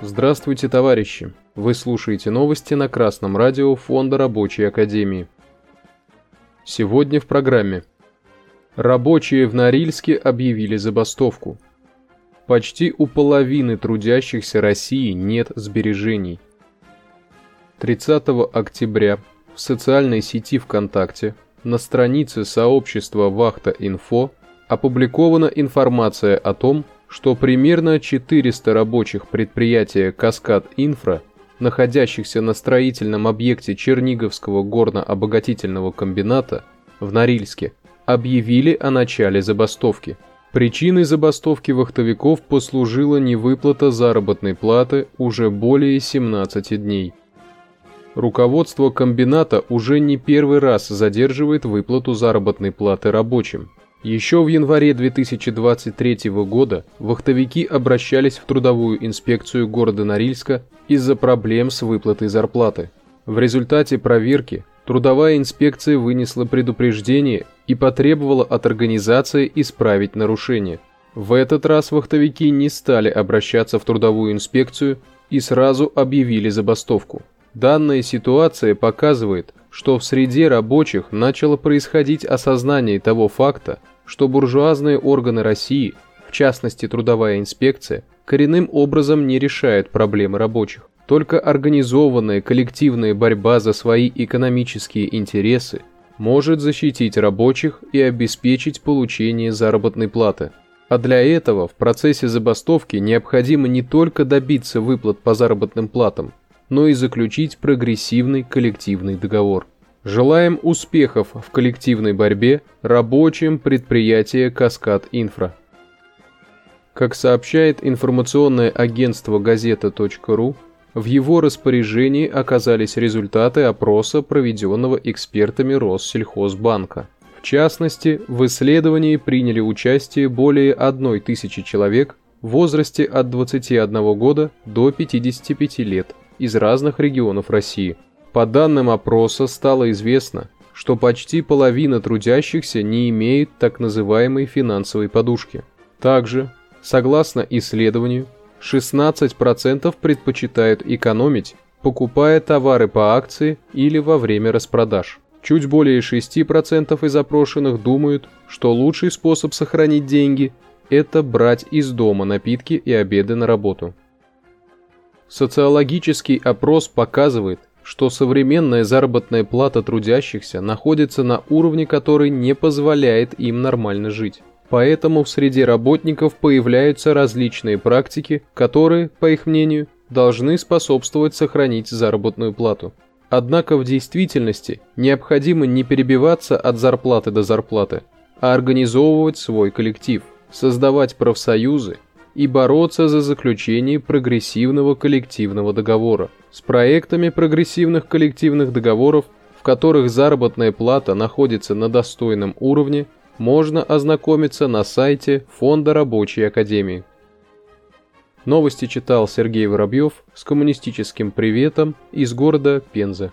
Здравствуйте, товарищи! Вы слушаете новости на Красном радио Фонда Рабочей Академии. Сегодня в программе. Рабочие в Норильске объявили забастовку. Почти у половины трудящихся России нет сбережений. 30 октября в социальной сети ВКонтакте на странице сообщества Вахта-Инфо опубликована информация о том, что примерно 400 рабочих предприятия «Каскад Инфра», находящихся на строительном объекте Черниговского горно-обогатительного комбината в Норильске, объявили о начале забастовки. Причиной забастовки вахтовиков послужила невыплата заработной платы уже более 17 дней. Руководство комбината уже не первый раз задерживает выплату заработной платы рабочим. Еще в январе 2023 года вахтовики обращались в трудовую инспекцию города Норильска из-за проблем с выплатой зарплаты. В результате проверки трудовая инспекция вынесла предупреждение и потребовала от организации исправить нарушение. В этот раз вахтовики не стали обращаться в трудовую инспекцию и сразу объявили забастовку. Данная ситуация показывает, что в среде рабочих начало происходить осознание того факта, что буржуазные органы России, в частности трудовая инспекция, коренным образом не решают проблемы рабочих. Только организованная коллективная борьба за свои экономические интересы может защитить рабочих и обеспечить получение заработной платы. А для этого в процессе забастовки необходимо не только добиться выплат по заработным платам, но и заключить прогрессивный коллективный договор. Желаем успехов в коллективной борьбе рабочим предприятия «Каскад Инфра». Как сообщает информационное агентство газета.ру, в его распоряжении оказались результаты опроса, проведенного экспертами Россельхозбанка. В частности, в исследовании приняли участие более 1 тысячи человек в возрасте от 21 года до 55 лет из разных регионов России. По данным опроса стало известно, что почти половина трудящихся не имеет так называемой финансовой подушки. Также, согласно исследованию, 16% предпочитают экономить, покупая товары по акции или во время распродаж. Чуть более 6% из опрошенных думают, что лучший способ сохранить деньги – это брать из дома напитки и обеды на работу. Социологический опрос показывает, что современная заработная плата трудящихся находится на уровне, который не позволяет им нормально жить. Поэтому в среде работников появляются различные практики, которые, по их мнению, должны способствовать сохранить заработную плату. Однако в действительности необходимо не перебиваться от зарплаты до зарплаты, а организовывать свой коллектив, создавать профсоюзы и бороться за заключение прогрессивного коллективного договора. С проектами прогрессивных коллективных договоров, в которых заработная плата находится на достойном уровне, можно ознакомиться на сайте Фонда Рабочей Академии. Новости читал Сергей Воробьев с коммунистическим приветом из города Пенза.